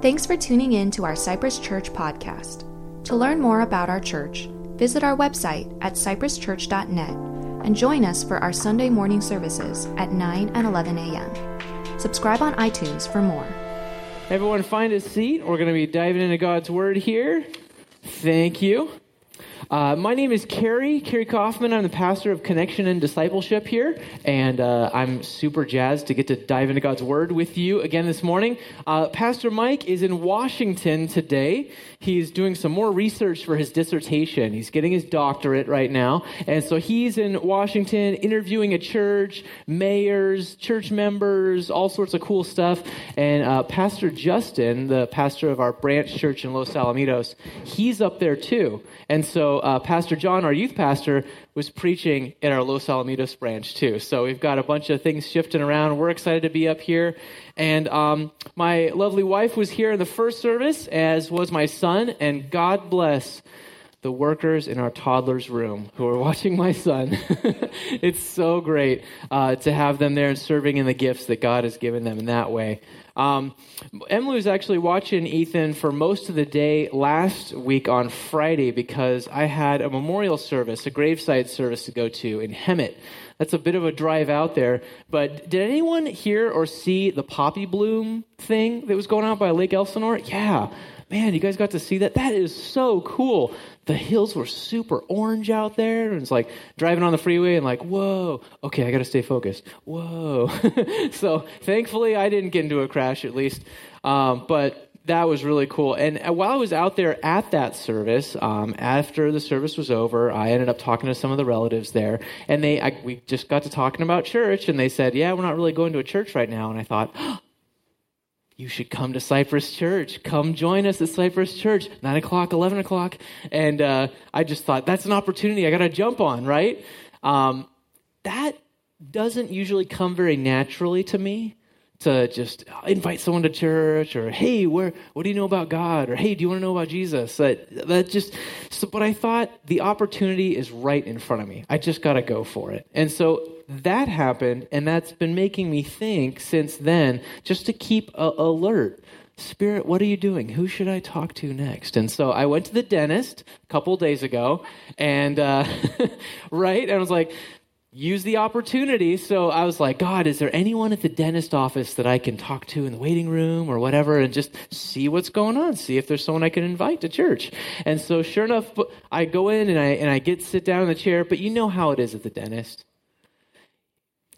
Thanks for tuning in to our Cypress Church podcast. To learn more about our church, visit our website at cypresschurch.net and join us for our Sunday morning services at 9 and 11 a.m. Subscribe on iTunes for more. Everyone, find a seat. We're going to be diving into God's Word here. Thank you. Uh, my name is Carrie, Carrie Kaufman. I'm the pastor of Connection and Discipleship here, and uh, I'm super jazzed to get to dive into God's Word with you again this morning. Uh, pastor Mike is in Washington today. He's doing some more research for his dissertation. He's getting his doctorate right now, and so he's in Washington interviewing a church, mayors, church members, all sorts of cool stuff. And uh, Pastor Justin, the pastor of our branch church in Los Alamitos, he's up there too. And so uh, Pastor John, our youth pastor, was preaching in our Los Alamitos branch too. So we've got a bunch of things shifting around. We're excited to be up here. And um, my lovely wife was here in the first service, as was my son. And God bless the workers in our toddler's room who are watching my son. it's so great uh, to have them there and serving in the gifts that God has given them in that way. Um, Emily was actually watching Ethan for most of the day last week on Friday because I had a memorial service, a graveside service to go to in Hemet. That's a bit of a drive out there. But did anyone hear or see the poppy bloom thing that was going on by Lake Elsinore? Yeah. Man, you guys got to see that? That is so cool the hills were super orange out there. And it's like driving on the freeway and like, whoa, okay, I got to stay focused. Whoa. so thankfully, I didn't get into a crash at least. Um, but that was really cool. And uh, while I was out there at that service, um, after the service was over, I ended up talking to some of the relatives there, and they I, we just got to talking about church, and they said, "Yeah, we're not really going to a church right now." And I thought, you should come to Cypress Church. Come join us at Cypress Church, 9 o'clock, 11 o'clock. And uh, I just thought, that's an opportunity I got to jump on, right? Um, that doesn't usually come very naturally to me to just invite someone to church or hey where what do you know about god or hey do you want to know about jesus that that just so, but i thought the opportunity is right in front of me i just got to go for it and so that happened and that's been making me think since then just to keep a, alert Spirit, what are you doing? Who should I talk to next? And so I went to the dentist a couple days ago, and uh, right, and I was like, use the opportunity. So I was like, God, is there anyone at the dentist office that I can talk to in the waiting room or whatever and just see what's going on, see if there's someone I can invite to church. And so sure enough, I go in and I and I get sit down in the chair, but you know how it is at the dentist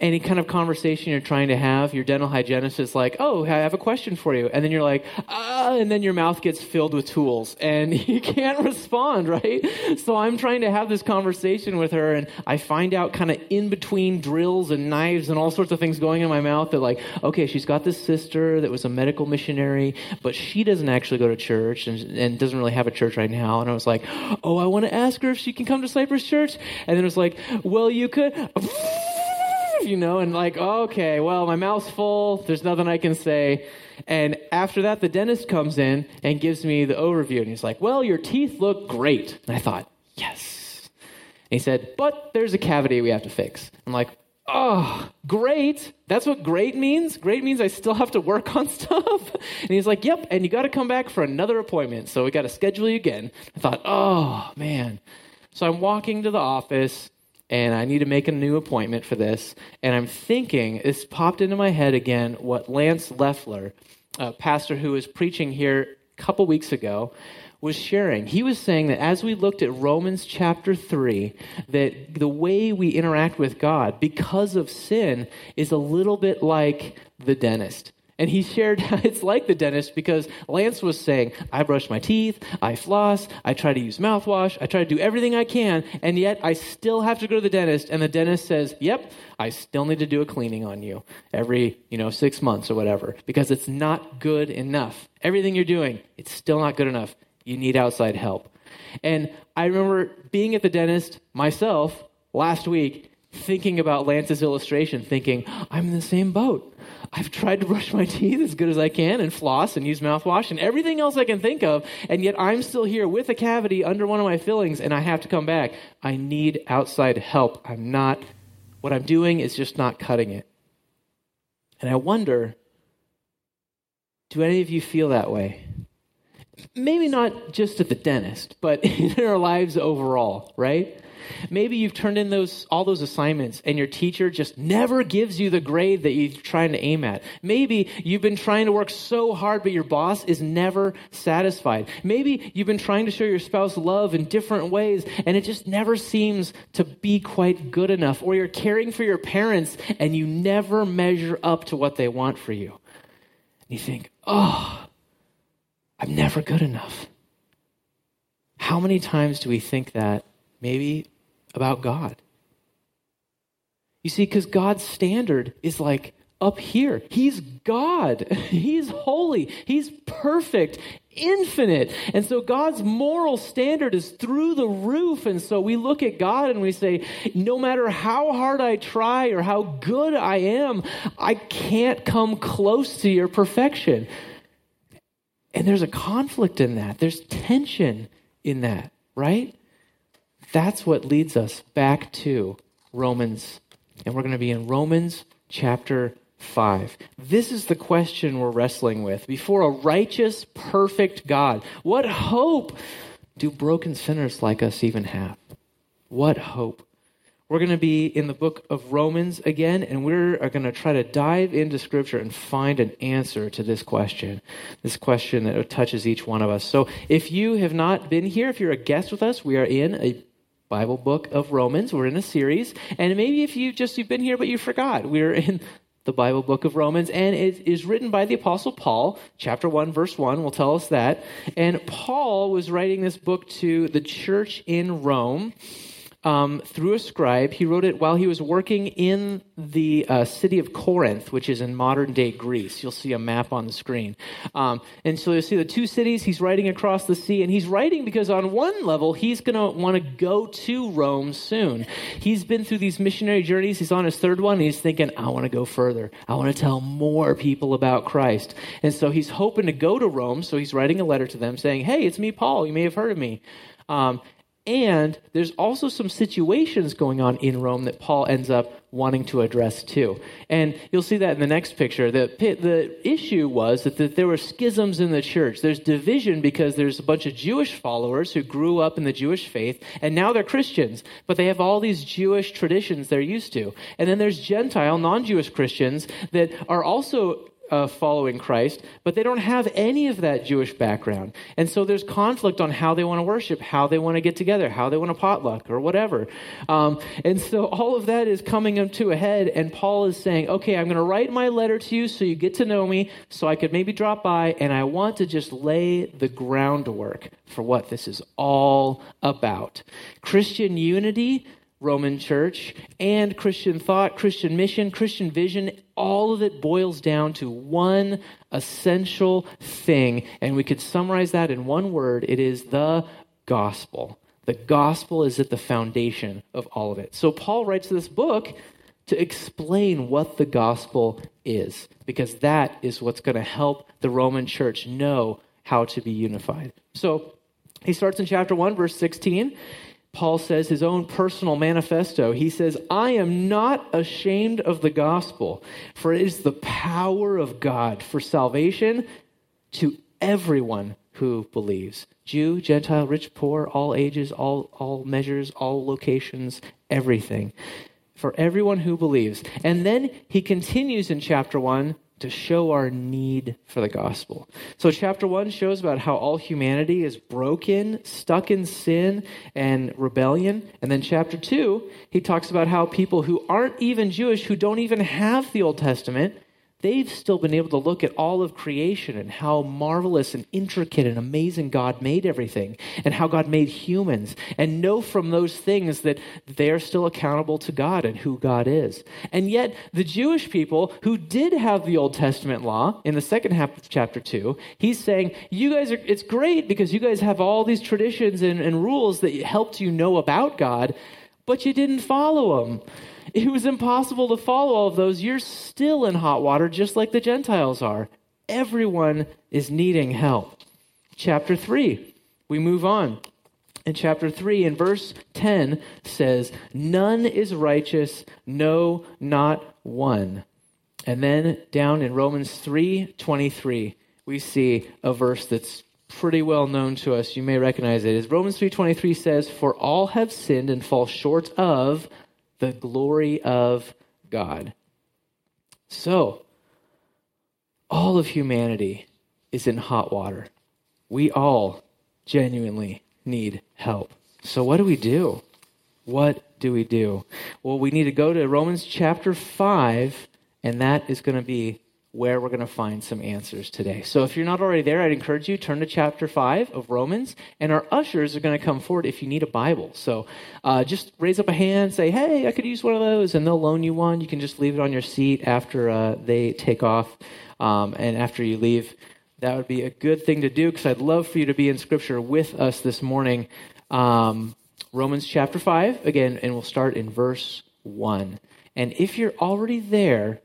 any kind of conversation you're trying to have, your dental hygienist is like, "Oh, I have a question for you," and then you're like, "Ah," and then your mouth gets filled with tools, and you can't respond, right? So I'm trying to have this conversation with her, and I find out kind of in between drills and knives and all sorts of things going in my mouth that, like, okay, she's got this sister that was a medical missionary, but she doesn't actually go to church and, and doesn't really have a church right now. And I was like, "Oh, I want to ask her if she can come to Cypress Church," and then it was like, "Well, you could." you know, and like, okay, well, my mouth's full. There's nothing I can say. And after that, the dentist comes in and gives me the overview. And he's like, well, your teeth look great. And I thought, yes. And he said, but there's a cavity we have to fix. I'm like, oh, great. That's what great means? Great means I still have to work on stuff? And he's like, yep, and you got to come back for another appointment. So we got to schedule you again. I thought, oh, man. So I'm walking to the office and I need to make a new appointment for this. And I'm thinking, this popped into my head again what Lance Leffler, a pastor who was preaching here a couple weeks ago, was sharing. He was saying that as we looked at Romans chapter 3, that the way we interact with God because of sin is a little bit like the dentist. And he shared it's like the dentist because Lance was saying, I brush my teeth, I floss, I try to use mouthwash, I try to do everything I can, and yet I still have to go to the dentist. And the dentist says, Yep, I still need to do a cleaning on you every, you know, six months or whatever, because it's not good enough. Everything you're doing, it's still not good enough. You need outside help. And I remember being at the dentist myself last week, thinking about Lance's illustration, thinking, I'm in the same boat. I've tried to brush my teeth as good as I can and floss and use mouthwash and everything else I can think of, and yet I'm still here with a cavity under one of my fillings and I have to come back. I need outside help. I'm not, what I'm doing is just not cutting it. And I wonder, Do any of you feel that way? Maybe not just at the dentist, but in our lives overall, right? Maybe you've turned in those all those assignments and your teacher just never gives you the grade that you're trying to aim at. Maybe you've been trying to work so hard but your boss is never satisfied. Maybe you've been trying to show your spouse love in different ways and it just never seems to be quite good enough. Or you're caring for your parents and you never measure up to what they want for you. You think, "Oh, I'm never good enough." How many times do we think that maybe about God. You see, because God's standard is like up here. He's God. He's holy. He's perfect, infinite. And so God's moral standard is through the roof. And so we look at God and we say, no matter how hard I try or how good I am, I can't come close to your perfection. And there's a conflict in that, there's tension in that, right? That's what leads us back to Romans. And we're going to be in Romans chapter 5. This is the question we're wrestling with. Before a righteous, perfect God, what hope do broken sinners like us even have? What hope? We're going to be in the book of Romans again, and we're going to try to dive into Scripture and find an answer to this question, this question that touches each one of us. So, if you have not been here, if you're a guest with us, we are in a Bible book of Romans. We're in a series, and maybe if you just you've been here but you forgot, we're in the Bible book of Romans, and it is written by the Apostle Paul. Chapter 1, verse 1 will tell us that. And Paul was writing this book to the church in Rome um, through a scribe. He wrote it while he was working in the uh, city of Corinth, which is in modern day Greece. You'll see a map on the screen. Um, and so you'll see the two cities. He's writing across the sea, and he's writing because on one level, he's going to want to go to Rome soon. He's been through these missionary journeys. He's on his third one, and he's thinking, I want to go further. I want to tell more people about Christ. And so he's hoping to go to Rome. So he's writing a letter to them saying, Hey, it's me, Paul. You may have heard of me. Um, and there's also some situations going on in Rome that Paul ends up wanting to address too. And you'll see that in the next picture. The, the issue was that, that there were schisms in the church. There's division because there's a bunch of Jewish followers who grew up in the Jewish faith, and now they're Christians, but they have all these Jewish traditions they're used to. And then there's Gentile, non Jewish Christians that are also uh, following Christ, but they don't have any of that Jewish background. And so there's conflict on how they want to worship, how they want to get together, how they want to potluck, or whatever. Um, and so all of that is coming up to a head, and Paul is saying, okay, I'm going to write my letter to you so you get to know me, so I could maybe drop by, and I want to just lay the groundwork for what this is all about. Christian unity Roman church and Christian thought, Christian mission, Christian vision, all of it boils down to one essential thing. And we could summarize that in one word it is the gospel. The gospel is at the foundation of all of it. So Paul writes this book to explain what the gospel is, because that is what's going to help the Roman church know how to be unified. So he starts in chapter 1, verse 16. Paul says his own personal manifesto. He says, I am not ashamed of the gospel, for it is the power of God for salvation to everyone who believes Jew, Gentile, rich, poor, all ages, all, all measures, all locations, everything. For everyone who believes. And then he continues in chapter 1 to show our need for the gospel. So, chapter one shows about how all humanity is broken, stuck in sin and rebellion. And then, chapter two, he talks about how people who aren't even Jewish, who don't even have the Old Testament, they've still been able to look at all of creation and how marvelous and intricate and amazing God made everything and how God made humans and know from those things that they're still accountable to God and who God is. And yet, the Jewish people who did have the Old Testament law in the second half of chapter 2, he's saying, You guys are, it's great because you guys have all these traditions and, and rules that helped you know about God, but you didn't follow them it was impossible to follow all of those, you're still in hot water just like the Gentiles are. Everyone is needing help. Chapter 3, we move on. In chapter 3, in verse 10, says, None is righteous, no, not one. And then down in Romans 3 23, we see a verse that's pretty well known to us. You may recognize it. Is Romans 3:23 says, "For all have sinned and fall short of the glory of God." So, all of humanity is in hot water. We all genuinely need help. So, what do we do? What do we do? Well, we need to go to Romans chapter 5, and that is going to be where we're going to find some answers today. So if you're not already there, I'd encourage you turn to chapter 5 of Romans, and our ushers are going to come forward if you need a Bible. So uh, just raise up a hand, say, hey, I could use one of those, and they'll loan you one. You can just leave it on your seat after uh, they take off, um, and after you leave. That would be a good thing to do because I'd love for you to be in Scripture with us this morning. Um, Romans chapter 5, again, and we'll start in verse 1. And if you're already there,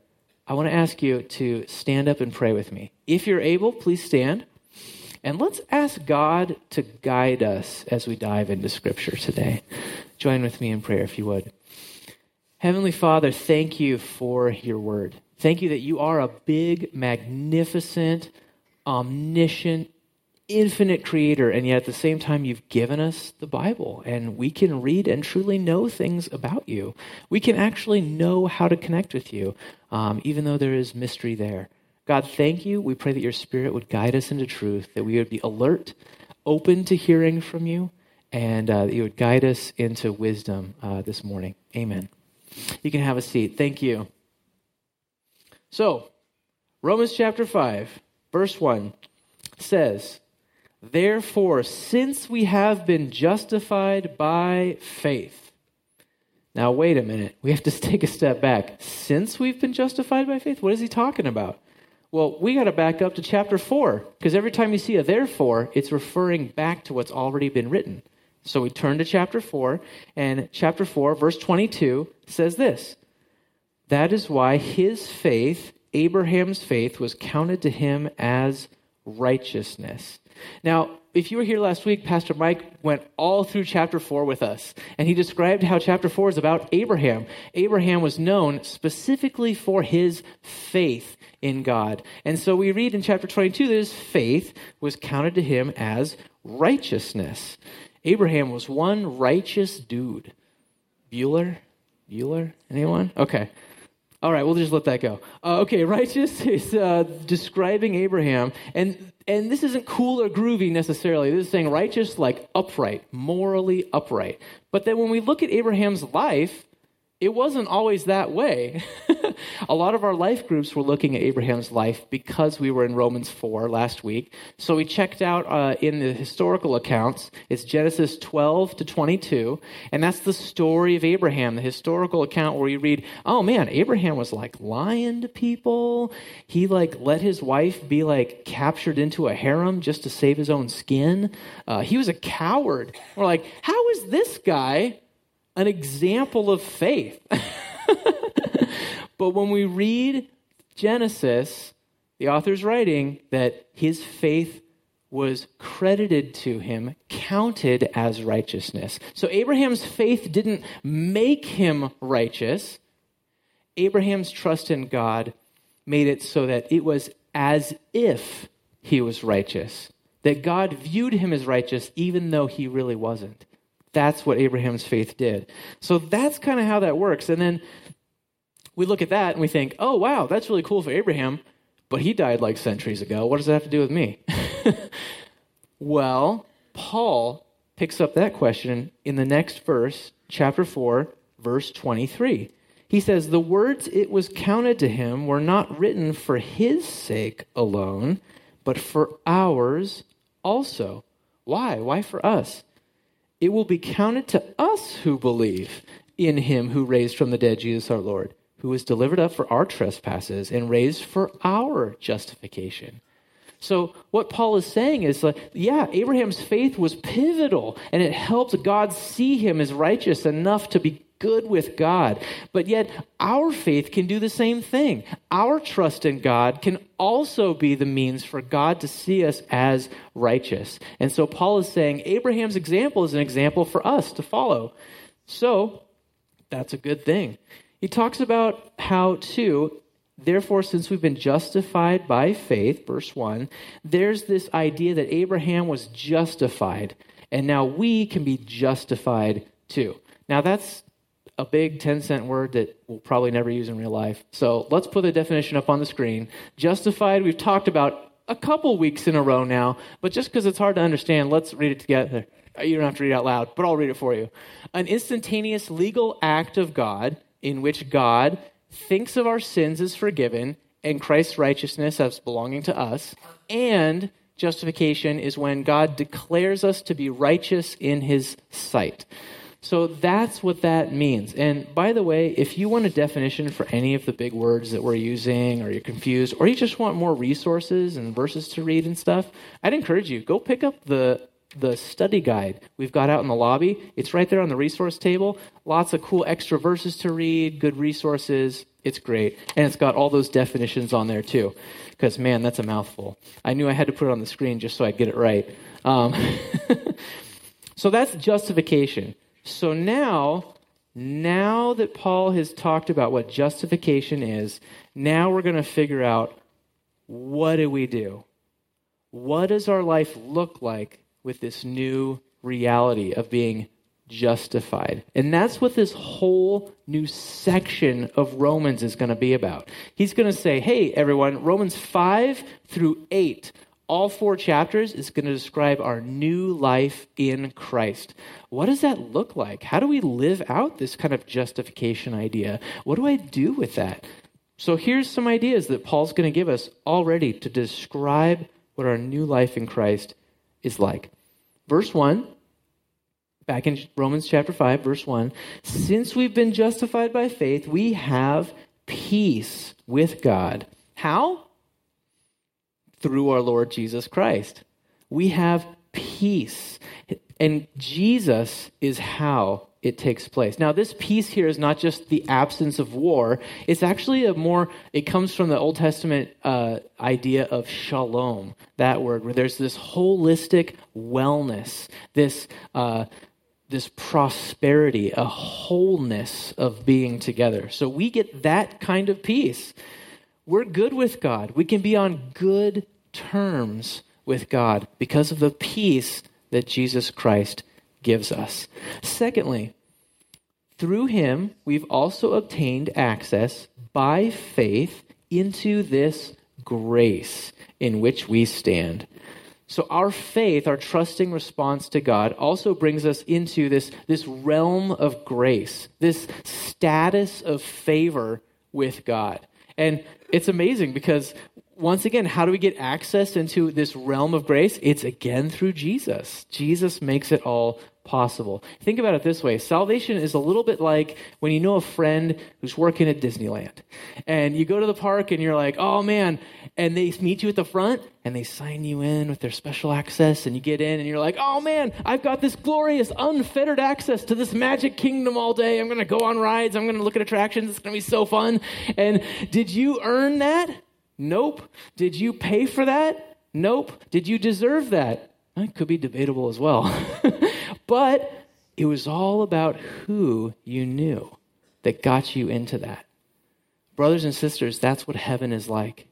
I want to ask you to stand up and pray with me. If you're able, please stand. And let's ask God to guide us as we dive into Scripture today. Join with me in prayer if you would. Heavenly Father, thank you for your word. Thank you that you are a big, magnificent, omniscient, infinite creator, and yet at the same time, you've given us the Bible, and we can read and truly know things about you. We can actually know how to connect with you, um, even though there is mystery there. God, thank you. We pray that your Spirit would guide us into truth, that we would be alert, open to hearing from you, and uh, that you would guide us into wisdom uh, this morning. Amen. You can have a seat. Thank you. So, Romans chapter 5, verse 1 says, Therefore, since we have been justified by faith. Now, wait a minute. We have to take a step back. Since we've been justified by faith? What is he talking about? Well, we got to back up to chapter 4, because every time you see a therefore, it's referring back to what's already been written. So we turn to chapter 4, and chapter 4, verse 22 says this That is why his faith, Abraham's faith, was counted to him as righteousness. Now, if you were here last week, Pastor Mike went all through chapter 4 with us, and he described how chapter 4 is about Abraham. Abraham was known specifically for his faith in God. And so we read in chapter 22 that his faith was counted to him as righteousness. Abraham was one righteous dude. Bueller? Bueller? Anyone? Okay. All right, we'll just let that go. Uh, okay, righteous is uh, describing Abraham, and and this isn't cool or groovy necessarily. This is saying righteous, like upright, morally upright. But then when we look at Abraham's life, it wasn't always that way. a lot of our life groups were looking at Abraham's life because we were in Romans 4 last week. So we checked out uh, in the historical accounts, it's Genesis 12 to 22, and that's the story of Abraham, the historical account where you read, oh man, Abraham was like lying to people. He like let his wife be like captured into a harem just to save his own skin. Uh, he was a coward. We're like, how is this guy? An example of faith. but when we read Genesis, the author's writing that his faith was credited to him, counted as righteousness. So Abraham's faith didn't make him righteous. Abraham's trust in God made it so that it was as if he was righteous, that God viewed him as righteous even though he really wasn't. That's what Abraham's faith did. So that's kind of how that works. And then we look at that and we think, oh, wow, that's really cool for Abraham, but he died like centuries ago. What does that have to do with me? well, Paul picks up that question in the next verse, chapter 4, verse 23. He says, The words it was counted to him were not written for his sake alone, but for ours also. Why? Why for us? It will be counted to us who believe in him who raised from the dead Jesus our Lord, who was delivered up for our trespasses and raised for our justification. So, what Paul is saying is like, yeah, Abraham's faith was pivotal and it helped God see him as righteous enough to be good with God. But yet, our faith can do the same thing. Our trust in God can also be the means for God to see us as righteous. And so, Paul is saying Abraham's example is an example for us to follow. So, that's a good thing. He talks about how, too, Therefore, since we've been justified by faith, verse 1, there's this idea that Abraham was justified, and now we can be justified too. Now, that's a big 10 cent word that we'll probably never use in real life. So let's put the definition up on the screen. Justified, we've talked about a couple weeks in a row now, but just because it's hard to understand, let's read it together. You don't have to read it out loud, but I'll read it for you. An instantaneous legal act of God in which God thinks of our sins as forgiven and Christ's righteousness as belonging to us, and justification is when God declares us to be righteous in his sight. So that's what that means. And by the way, if you want a definition for any of the big words that we're using, or you're confused, or you just want more resources and verses to read and stuff, I'd encourage you go pick up the the study guide we've got out in the lobby. It's right there on the resource table. Lots of cool extra verses to read, good resources. It's great. And it's got all those definitions on there too. Because, man, that's a mouthful. I knew I had to put it on the screen just so I'd get it right. Um, so that's justification. So now, now that Paul has talked about what justification is, now we're going to figure out what do we do? What does our life look like with this new reality of being justified. And that's what this whole new section of Romans is going to be about. He's going to say, hey, everyone, Romans 5 through 8, all four chapters is going to describe our new life in Christ. What does that look like? How do we live out this kind of justification idea? What do I do with that? So here's some ideas that Paul's going to give us already to describe what our new life in Christ is like. Verse 1, back in Romans chapter 5, verse 1 Since we've been justified by faith, we have peace with God. How? Through our Lord Jesus Christ. We have peace. And Jesus is how it takes place. Now, this peace here is not just the absence of war, it's actually a more, it comes from the Old Testament uh, idea of shalom, that word, where there's this holistic wellness, this. Uh, this prosperity, a wholeness of being together. So we get that kind of peace. We're good with God. We can be on good terms with God because of the peace that Jesus Christ gives us. Secondly, through him, we've also obtained access by faith into this grace in which we stand. So our faith, our trusting response to God also brings us into this, this realm of grace, this status of favor with God. And it's amazing because once again, how do we get access into this realm of grace? It's again through Jesus. Jesus makes it all possible. Think about it this way salvation is a little bit like when you know a friend who's working at Disneyland and you go to the park and you're like, oh man, and they meet you at the front and they sign you in with their special access and you get in and you're like, oh man, I've got this glorious, unfettered access to this magic kingdom all day. I'm going to go on rides, I'm going to look at attractions, it's going to be so fun. And did you earn that? Nope. Did you pay for that? Nope. Did you deserve that? That could be debatable as well. but it was all about who you knew that got you into that. Brothers and sisters, that's what heaven is like.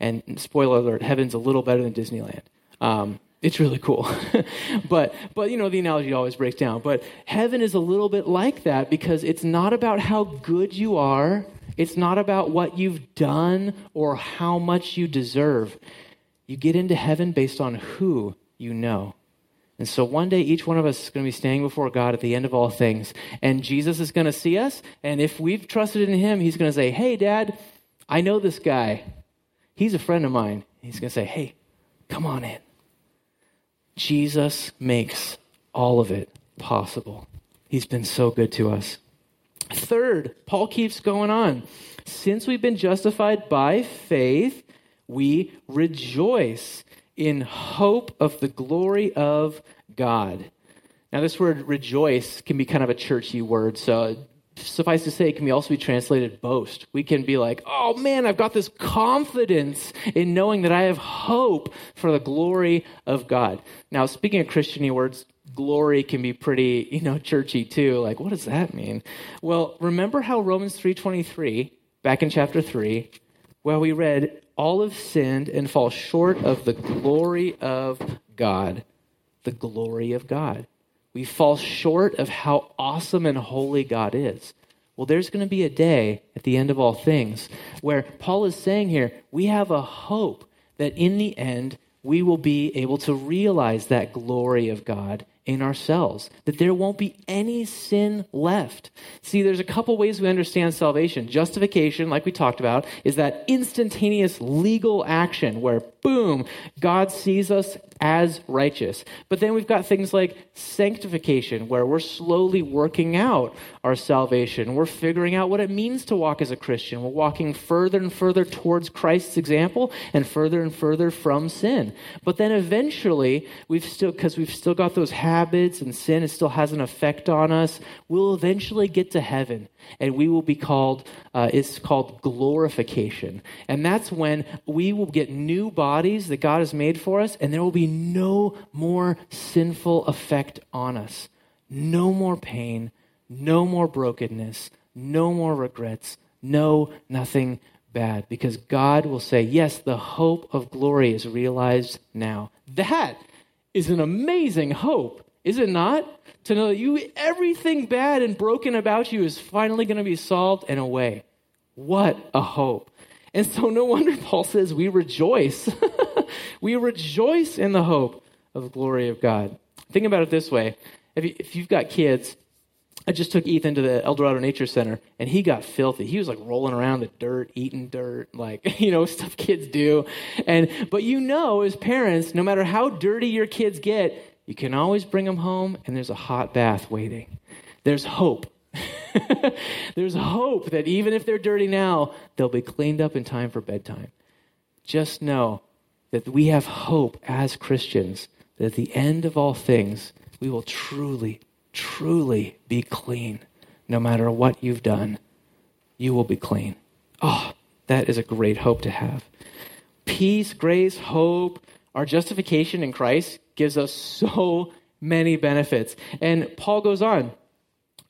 And spoiler alert, heaven's a little better than Disneyland. Um, it's really cool. but but you know the analogy always breaks down. But heaven is a little bit like that because it's not about how good you are it's not about what you've done or how much you deserve. You get into heaven based on who you know. And so one day, each one of us is going to be standing before God at the end of all things. And Jesus is going to see us. And if we've trusted in him, he's going to say, Hey, Dad, I know this guy. He's a friend of mine. He's going to say, Hey, come on in. Jesus makes all of it possible. He's been so good to us. Third, Paul keeps going on. Since we've been justified by faith, we rejoice in hope of the glory of God. Now, this word rejoice can be kind of a churchy word, so suffice to say, it can be also be translated boast. We can be like, oh man, I've got this confidence in knowing that I have hope for the glory of God. Now, speaking of Christiany words, glory can be pretty, you know, churchy too. Like, what does that mean? Well, remember how Romans 3.23, back in chapter 3, Well, we read, all have sinned and fall short of the glory of God. The glory of God. We fall short of how awesome and holy God is. Well, there's going to be a day at the end of all things where Paul is saying here, we have a hope that in the end, we will be able to realize that glory of God in ourselves, that there won't be any sin left. See, there's a couple ways we understand salvation. Justification, like we talked about, is that instantaneous legal action where, boom, God sees us as righteous. But then we've got things like sanctification, where we're slowly working out our salvation. We're figuring out what it means to walk as a Christian. We're walking further and further towards Christ's example and further and further from sin. But then eventually, we've still, because we've still got those habits and sin, it still has an effect on us, we'll eventually get to heaven and we will be called, uh, it's called glorification. And that's when we will get new bodies that God has made for us, and there will be no more sinful effect on us. No more pain, no more brokenness, no more regrets, no, nothing bad. Because God will say, Yes, the hope of glory is realized now. That is an amazing hope, is it not? To know that you everything bad and broken about you is finally going to be solved and away. What a hope. And so no wonder Paul says we rejoice. we rejoice in the hope of the glory of God. Think about it this way. If, you, have got kids, I just took Ethan to the El Dorado Nature Center, and he got filthy. He was like rolling around the dirt, eating dirt, like you know stuff kids do. And but you know, as parents, no matter how dirty your kids get, you can always bring them home, and there's a hot bath waiting. There's hope. there's hope that even if they're dirty now, they'll be cleaned up in time for bedtime. Just know that we have hope as Christians that at the end of all things, we will truly, truly be clean. No matter what you've done, you will be clean. Oh, that is a great hope to have. Peace, grace, hope, our justification in Christ gives us so many benefits. And Paul goes on,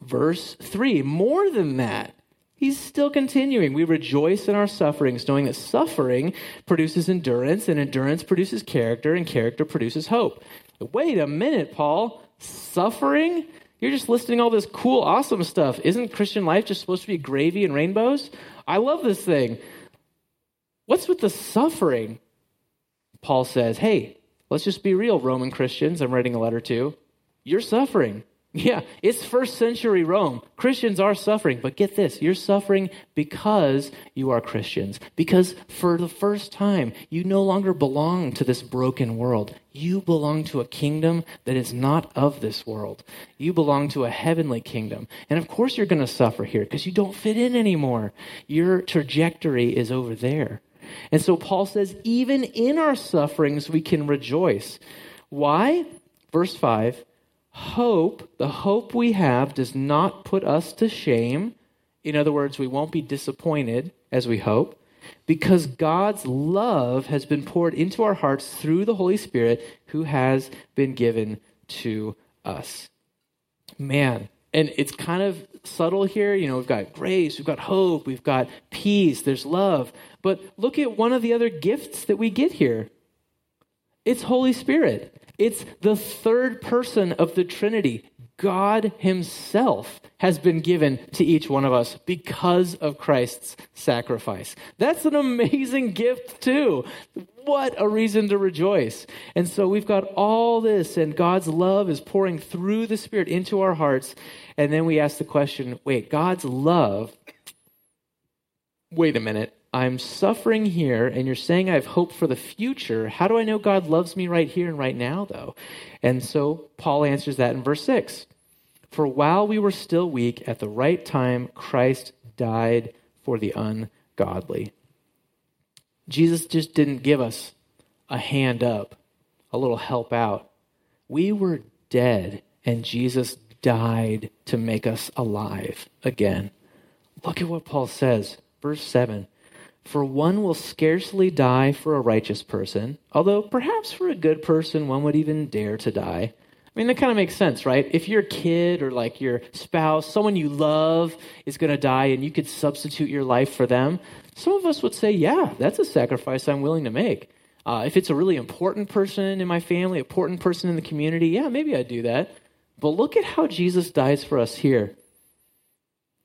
verse 3 more than that. He's still continuing. We rejoice in our sufferings, knowing that suffering produces endurance, and endurance produces character, and character produces hope. Wait a minute, Paul. Suffering? You're just listing all this cool, awesome stuff. Isn't Christian life just supposed to be gravy and rainbows? I love this thing. What's with the suffering? Paul says, hey, let's just be real, Roman Christians, I'm writing a letter to. You're suffering. Yeah, it's first century Rome. Christians are suffering, but get this you're suffering because you are Christians. Because for the first time, you no longer belong to this broken world. You belong to a kingdom that is not of this world. You belong to a heavenly kingdom. And of course, you're going to suffer here because you don't fit in anymore. Your trajectory is over there. And so Paul says, even in our sufferings, we can rejoice. Why? Verse 5 Hope, the hope we have, does not put us to shame. In other words, we won't be disappointed as we hope, because God's love has been poured into our hearts through the Holy Spirit who has been given to us. Man, and it's kind of subtle here. You know, we've got grace, we've got hope, we've got peace, there's love. But look at one of the other gifts that we get here it's Holy Spirit. It's the third person of the Trinity. God Himself has been given to each one of us because of Christ's sacrifice. That's an amazing gift, too. What a reason to rejoice. And so we've got all this, and God's love is pouring through the Spirit into our hearts. And then we ask the question wait, God's love, wait a minute. I'm suffering here, and you're saying I have hope for the future. How do I know God loves me right here and right now, though? And so Paul answers that in verse 6 For while we were still weak, at the right time, Christ died for the ungodly. Jesus just didn't give us a hand up, a little help out. We were dead, and Jesus died to make us alive again. Look at what Paul says, verse 7. For one will scarcely die for a righteous person, although perhaps for a good person one would even dare to die. I mean, that kind of makes sense, right? If your kid or like your spouse, someone you love is going to die and you could substitute your life for them, some of us would say, yeah, that's a sacrifice I'm willing to make. Uh, if it's a really important person in my family, important person in the community, yeah, maybe I'd do that. But look at how Jesus dies for us here.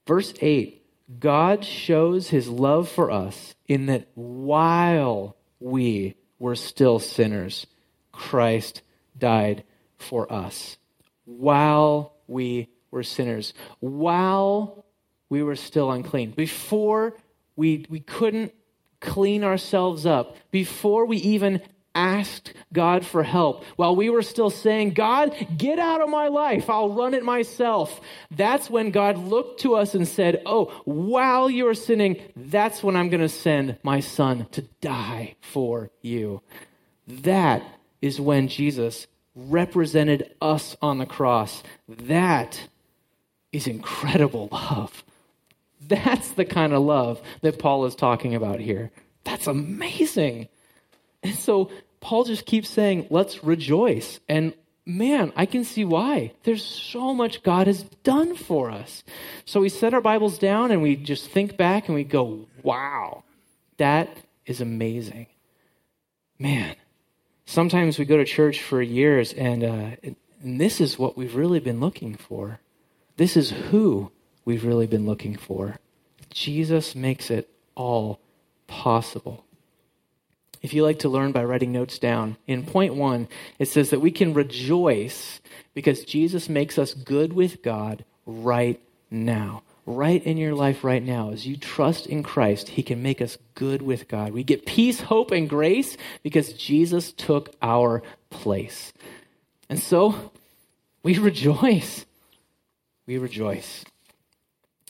Verse 8 God shows his love for us in that while we were still sinners, Christ died for us. While we were sinners, while we were still unclean, before we, we couldn't clean ourselves up, before we even asked God for help, while we were still saying, God, get out of my life, I'll run it myself. That's when God looked to us and said, Oh, while you're sinning, that's when I'm going to send my son to die for you. That is when Jesus represented us on the cross. That is incredible love. That's the kind of love that Paul is talking about here. That's amazing. And so Paul just keeps saying, let's rejoice. And man, I can see why. There's so much God has done for us. So we set our Bibles down and we just think back and we go, wow, that is amazing. Man, sometimes we go to church for years, and, uh, and this is what we've really been looking for. This is who we've really been looking for. Jesus makes it all possible. If you like to learn by writing notes down, in point one, it says that we can rejoice because Jesus makes us good with God right now right in your life right now, as you trust in Christ, He can make us good with God. We get peace, hope, and grace because Jesus took our place. And so we rejoice. We rejoice.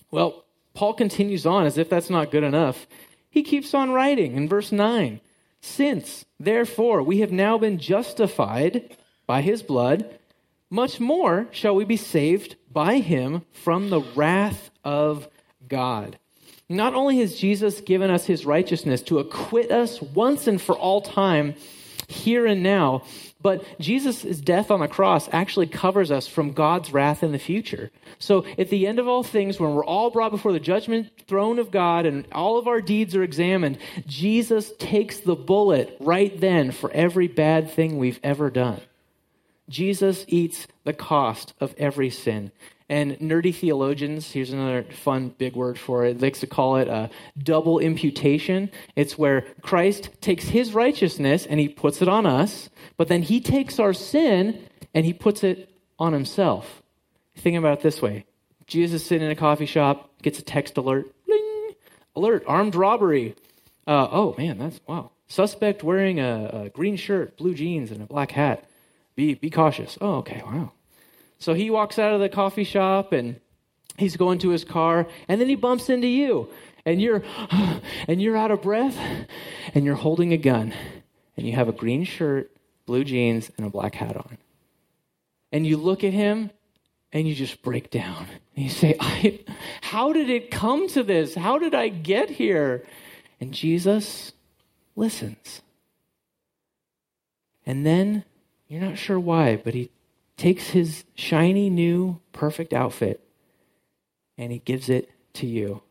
Well, Paul continues on as if that's not good enough. He keeps on writing in verse 9 Since, therefore, we have now been justified by his blood, much more shall we be saved by him from the wrath of God. Not only has Jesus given us his righteousness to acquit us once and for all time, here and now, but Jesus' death on the cross actually covers us from God's wrath in the future. So at the end of all things, when we're all brought before the judgment throne of God and all of our deeds are examined, Jesus takes the bullet right then for every bad thing we've ever done. Jesus eats the cost of every sin. And nerdy theologians, here's another fun big word for it, likes to call it a double imputation. It's where Christ takes his righteousness and he puts it on us, but then he takes our sin and he puts it on himself. Think about it this way Jesus sitting in a coffee shop, gets a text alert, bling, alert, armed robbery. Uh, oh man, that's wow. Suspect wearing a, a green shirt, blue jeans, and a black hat. Be, be cautious. Oh, okay, wow. So he walks out of the coffee shop and he's going to his car, and then he bumps into you, and you're and you're out of breath, and you're holding a gun, and you have a green shirt, blue jeans, and a black hat on. And you look at him and you just break down. And you say, I, How did it come to this? How did I get here? And Jesus listens. And then you're not sure why, but he takes his shiny, new, perfect outfit and he gives it to you.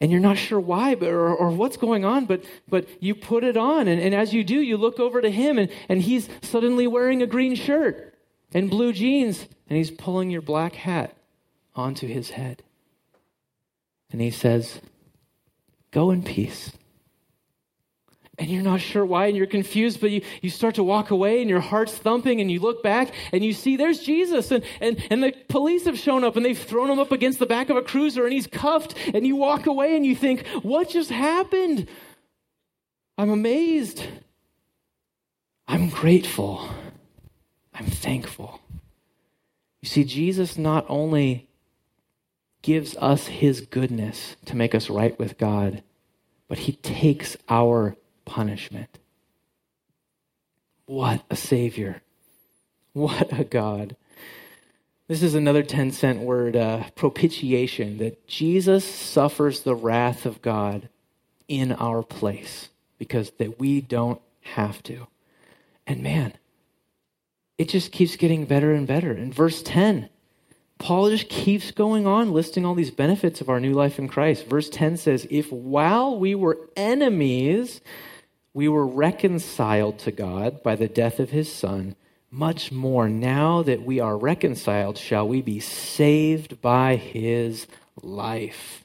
And you're not sure why but, or, or what's going on, but, but you put it on. And, and as you do, you look over to him and, and he's suddenly wearing a green shirt and blue jeans and he's pulling your black hat onto his head. And he says, Go in peace and you're not sure why and you're confused but you, you start to walk away and your heart's thumping and you look back and you see there's jesus and, and, and the police have shown up and they've thrown him up against the back of a cruiser and he's cuffed and you walk away and you think what just happened? I'm amazed. I'm grateful. I'm thankful. You see jesus not only gives us his goodness to make us right with god but he takes our punishment. What a Savior. What a God. This is another 10 cent word, uh, propitiation, that Jesus suffers the wrath of God in our place because that we don't have to. And man, it just keeps getting better and better. In verse 10, Paul just keeps going on listing all these benefits of our new life in Christ. Verse 10 says, If while we were enemies, we were reconciled to God by the death of his Son, much more now that we are reconciled, shall we be saved by his life.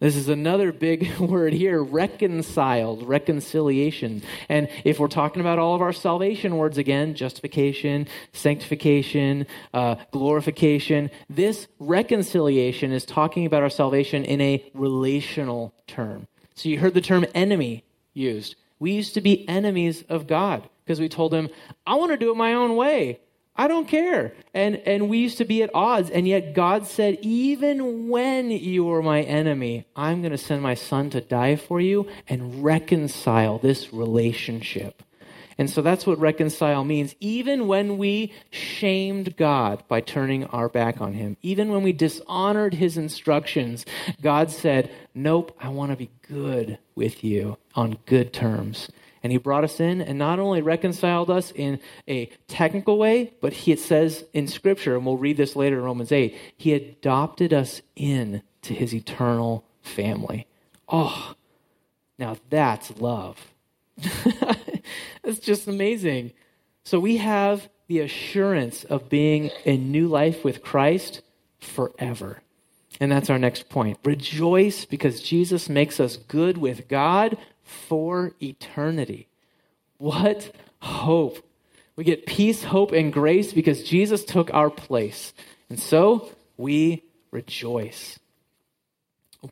This is another big word here reconciled, reconciliation. And if we're talking about all of our salvation words again, justification, sanctification, uh, glorification, this reconciliation is talking about our salvation in a relational term. So you heard the term enemy used. We used to be enemies of God because we told him, I want to do it my own way. I don't care. And and we used to be at odds and yet God said even when you were my enemy, I'm going to send my son to die for you and reconcile this relationship. And so that's what reconcile means. Even when we shamed God by turning our back on him, even when we dishonored his instructions, God said, Nope, I want to be good with you on good terms. And he brought us in and not only reconciled us in a technical way, but he, it says in Scripture, and we'll read this later in Romans 8, he adopted us in to his eternal family. Oh, now that's love. it's just amazing. So we have the assurance of being in new life with Christ forever. And that's our next point. Rejoice because Jesus makes us good with God for eternity. What hope! We get peace, hope, and grace because Jesus took our place. And so we rejoice.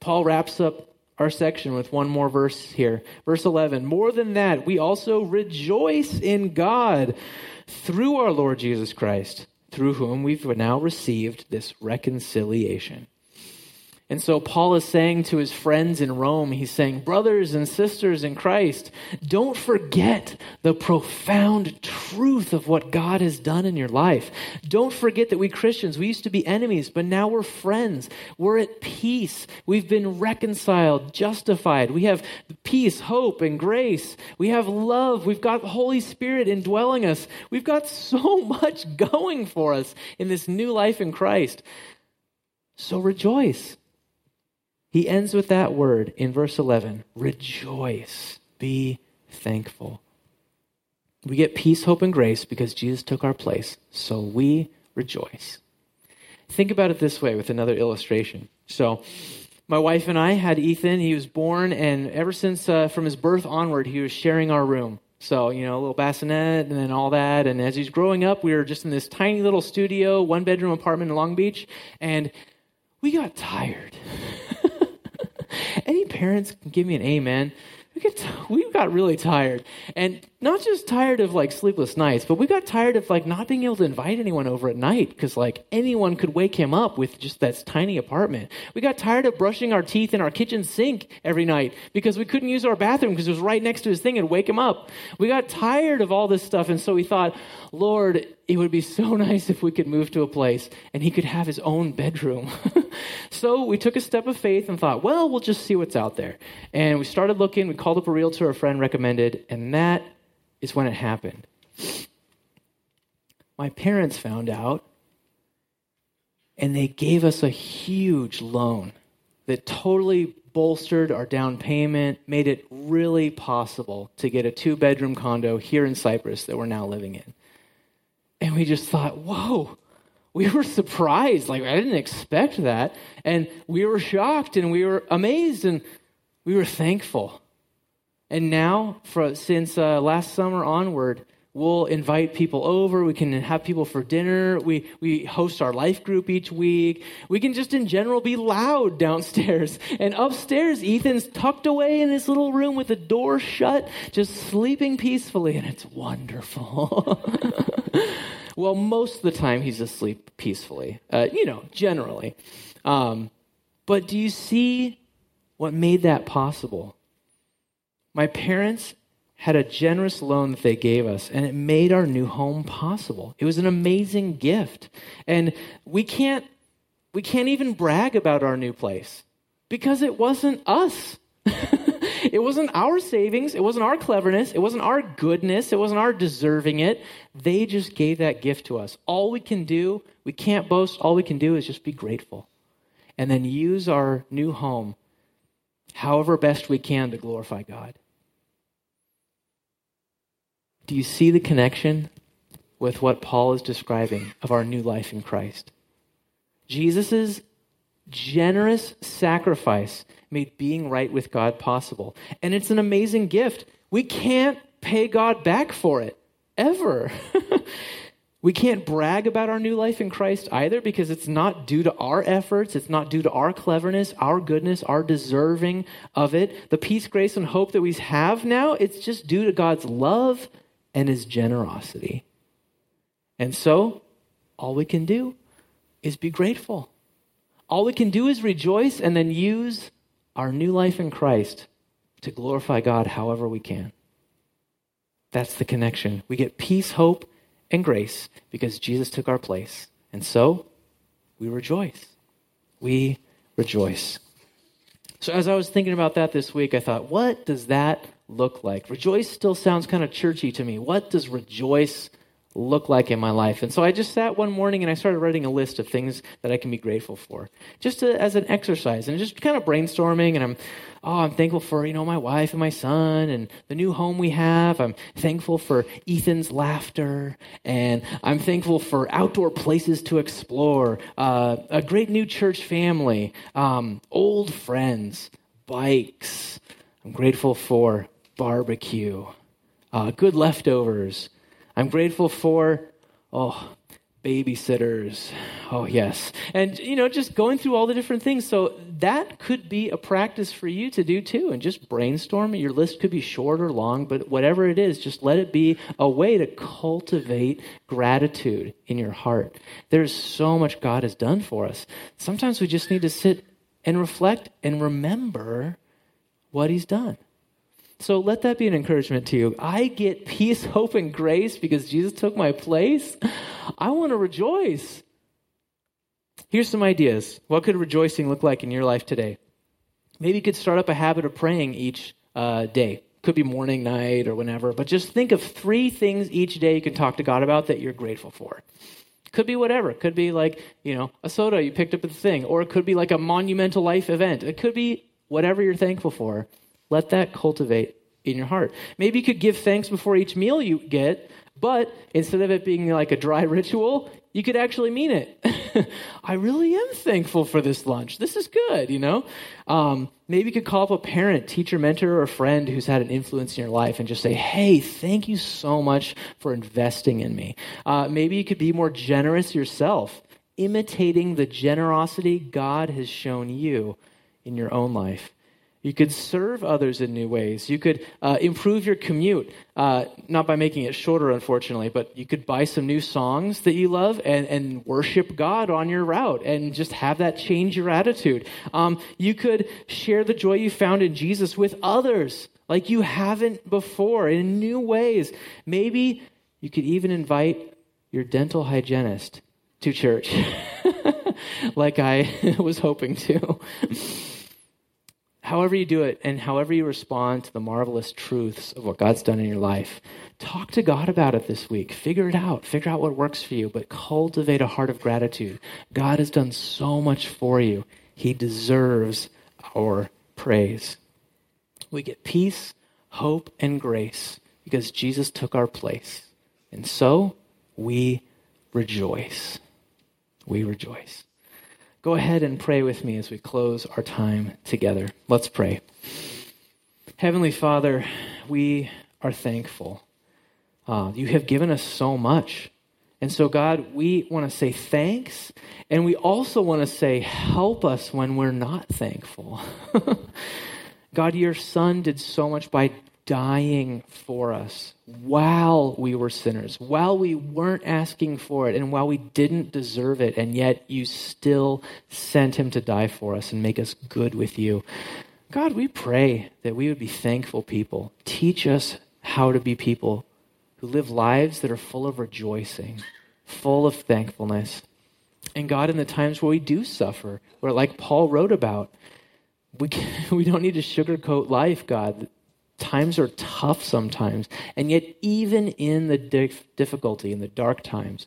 Paul wraps up our section with one more verse here. Verse 11 More than that, we also rejoice in God through our Lord Jesus Christ, through whom we've now received this reconciliation. And so Paul is saying to his friends in Rome, he's saying, Brothers and sisters in Christ, don't forget the profound truth of what God has done in your life. Don't forget that we Christians, we used to be enemies, but now we're friends. We're at peace. We've been reconciled, justified. We have peace, hope, and grace. We have love. We've got the Holy Spirit indwelling us. We've got so much going for us in this new life in Christ. So rejoice. He ends with that word in verse 11 rejoice, be thankful. We get peace, hope, and grace because Jesus took our place, so we rejoice. Think about it this way with another illustration. So, my wife and I had Ethan. He was born, and ever since uh, from his birth onward, he was sharing our room. So, you know, a little bassinet and then all that. And as he's growing up, we were just in this tiny little studio, one bedroom apartment in Long Beach, and we got tired. Any parents can give me an amen. We, get, we got really tired. And not just tired of like sleepless nights, but we got tired of like not being able to invite anyone over at night because like anyone could wake him up with just that tiny apartment. We got tired of brushing our teeth in our kitchen sink every night because we couldn't use our bathroom because it was right next to his thing and wake him up. We got tired of all this stuff. And so we thought, Lord, it would be so nice if we could move to a place and he could have his own bedroom. so we took a step of faith and thought, well, we'll just see what's out there. And we started looking. We called up a realtor a friend recommended, and that is when it happened. My parents found out, and they gave us a huge loan that totally bolstered our down payment, made it really possible to get a two bedroom condo here in Cypress that we're now living in. And we just thought, whoa, we were surprised. Like, I didn't expect that. And we were shocked and we were amazed and we were thankful. And now, for, since uh, last summer onward, we'll invite people over. We can have people for dinner. We, we host our life group each week. We can just in general be loud downstairs. And upstairs, Ethan's tucked away in his little room with the door shut, just sleeping peacefully. And it's wonderful. well, most of the time, he's asleep peacefully, uh, you know, generally. Um, but do you see what made that possible? My parents had a generous loan that they gave us, and it made our new home possible. It was an amazing gift. And we can't we can't even brag about our new place because it wasn't us. it wasn't our savings, it wasn't our cleverness, it wasn't our goodness, it wasn't our deserving it. They just gave that gift to us. All we can do, we can't boast, all we can do is just be grateful. And then use our new home however best we can to glorify God. Do you see the connection with what Paul is describing of our new life in Christ? Jesus' generous sacrifice made being right with God possible. And it's an amazing gift. We can't pay God back for it, ever. we can't brag about our new life in Christ either because it's not due to our efforts, it's not due to our cleverness, our goodness, our deserving of it. The peace, grace, and hope that we have now, it's just due to God's love and his generosity. And so, all we can do is be grateful. All we can do is rejoice and then use our new life in Christ to glorify God however we can. That's the connection. We get peace, hope, and grace because Jesus took our place. And so, we rejoice. We rejoice. So, as I was thinking about that this week, I thought, what does that look like? Rejoice still sounds kind of churchy to me. What does rejoice look like in my life? And so I just sat one morning and I started writing a list of things that I can be grateful for, just to, as an exercise and just kind of brainstorming. And I'm, oh, I'm thankful for, you know, my wife and my son and the new home we have. I'm thankful for Ethan's laughter and I'm thankful for outdoor places to explore, uh, a great new church family, um, old friends, bikes. I'm grateful for barbecue, uh, good leftovers. I'm grateful for, oh, babysitters. Oh, yes. And, you know, just going through all the different things. So that could be a practice for you to do too. And just brainstorm. Your list could be short or long, but whatever it is, just let it be a way to cultivate gratitude in your heart. There's so much God has done for us. Sometimes we just need to sit and reflect and remember what He's done. So let that be an encouragement to you. I get peace, hope, and grace because Jesus took my place. I want to rejoice. Here's some ideas. What could rejoicing look like in your life today? Maybe you could start up a habit of praying each uh, day. Could be morning, night, or whenever, but just think of three things each day you can talk to God about that you're grateful for. Could be whatever. Could be like, you know, a soda you picked up at the thing, or it could be like a monumental life event. It could be whatever you're thankful for. Let that cultivate in your heart. Maybe you could give thanks before each meal you get, but instead of it being like a dry ritual, you could actually mean it. I really am thankful for this lunch. This is good, you know? Um, maybe you could call up a parent, teacher, mentor, or friend who's had an influence in your life and just say, hey, thank you so much for investing in me. Uh, maybe you could be more generous yourself, imitating the generosity God has shown you in your own life. You could serve others in new ways. You could uh, improve your commute, uh, not by making it shorter, unfortunately, but you could buy some new songs that you love and, and worship God on your route and just have that change your attitude. Um, you could share the joy you found in Jesus with others like you haven't before in new ways. Maybe you could even invite your dental hygienist to church, like I was hoping to however you do it and however you respond to the marvelous truths of what God's done in your life, talk to God about it this week. Figure it out. Figure out what works for you, but cultivate a heart of gratitude. God has done so much for you. He deserves our praise. We get peace, hope, and grace because Jesus took our place. And so we rejoice. We rejoice. Go ahead and pray with me as we close our time together. Let's pray. Heavenly Father, we are thankful. Uh, you have given us so much. And so, God, we want to say thanks, and we also want to say, help us when we're not thankful. God, your Son did so much by dying for us while we were sinners, while we weren't asking for it, and while we didn't deserve it, and yet you still sent him to die for us and make us good with you. God, we pray that we would be thankful people. Teach us how to be people who live lives that are full of rejoicing, full of thankfulness. And God, in the times where we do suffer, where like Paul wrote about, we, can, we don't need to sugarcoat life, God. Times are tough sometimes. And yet, even in the dif- difficulty, in the dark times,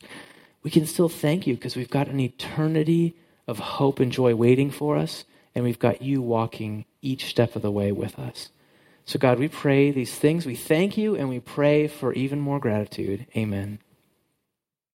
we can still thank you because we've got an eternity of hope and joy waiting for us, and we've got you walking each step of the way with us. So, God, we pray these things. We thank you, and we pray for even more gratitude. Amen.